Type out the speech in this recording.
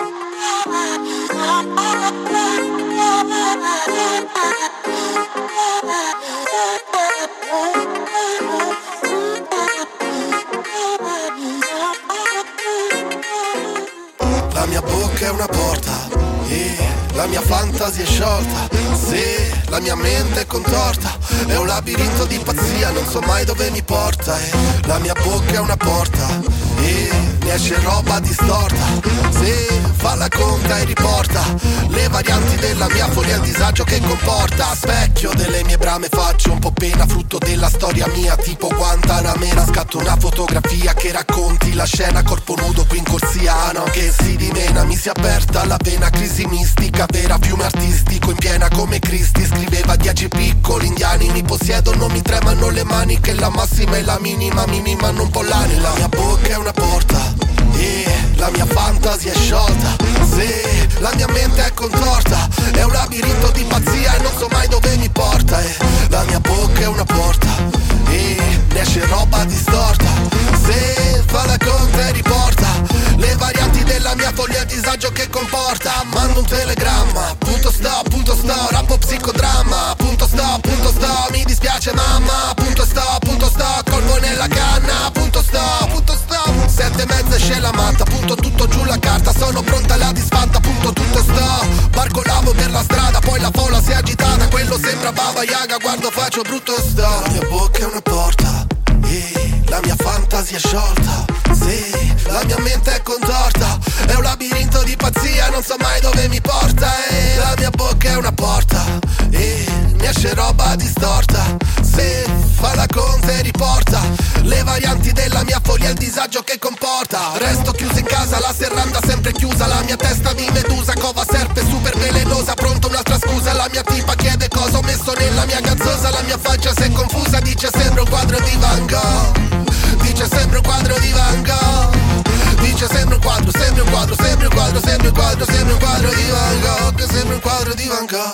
La la mia fantasia è sciolta. Sì, la mia mente è contorta. È un labirinto di pazzia, non so mai dove mi porta. E la mia bocca è una porta e ne esce roba distorta. Sì, fa la conta e riporta le varianti della mia follia, il disagio che comporta. Specchio delle mie brame, faccio un po' pena, frutto della storia mia, tipo Guantanamera. Scatto una fotografia che racconti la scena, corpo nudo qui in corsia, no, che si dimena. Si è aperta la vena, crisi mistica, vera, fiume artistico in piena come Cristi. Scriveva dieci piccoli indiani, mi possiedo, non mi tremano le mani, che la massima e la minima mi mimano un po' l'ani. La mia bocca è una porta. E la mia fantasia è sciolta Sì, la mia mente è contorta È un labirinto di pazzia e non so mai dove mi porta E la mia bocca è una porta il disagio che comporta Mando un telegramma Punto sto, punto sto, rappo psicodramma Punto sto, punto sto, mi dispiace mamma Punto sto, punto sto, colpo nella canna Punto sto, punto sto. Sette e mezza esce la matta, punto tutto giù la carta Sono pronta alla disfatta, punto tutto sto. Barcolavo per la strada, poi la folla si è agitata Quello sembra Baba Yaga, guardo faccio brutto sto. La mia bocca è una porta e la mia fantasia è sciolta Sì, la mia mente è contorta È un labirinto di pazzia, non so mai dove mi porta E la mia bocca è una porta E mi esce roba distorta. Se fa la conta e riporta Le varianti della mia follia il disagio che comporta. Resto chiuso in casa, la serranda sempre chiusa La mia testa di medusa, cova serpe super velenosa Pronto un'altra scusa, la mia tipa chiede cosa ho messo nella mia gazzosa La mia faccia si è confusa, dice sembra un quadro di Van Gogh pa gradivankah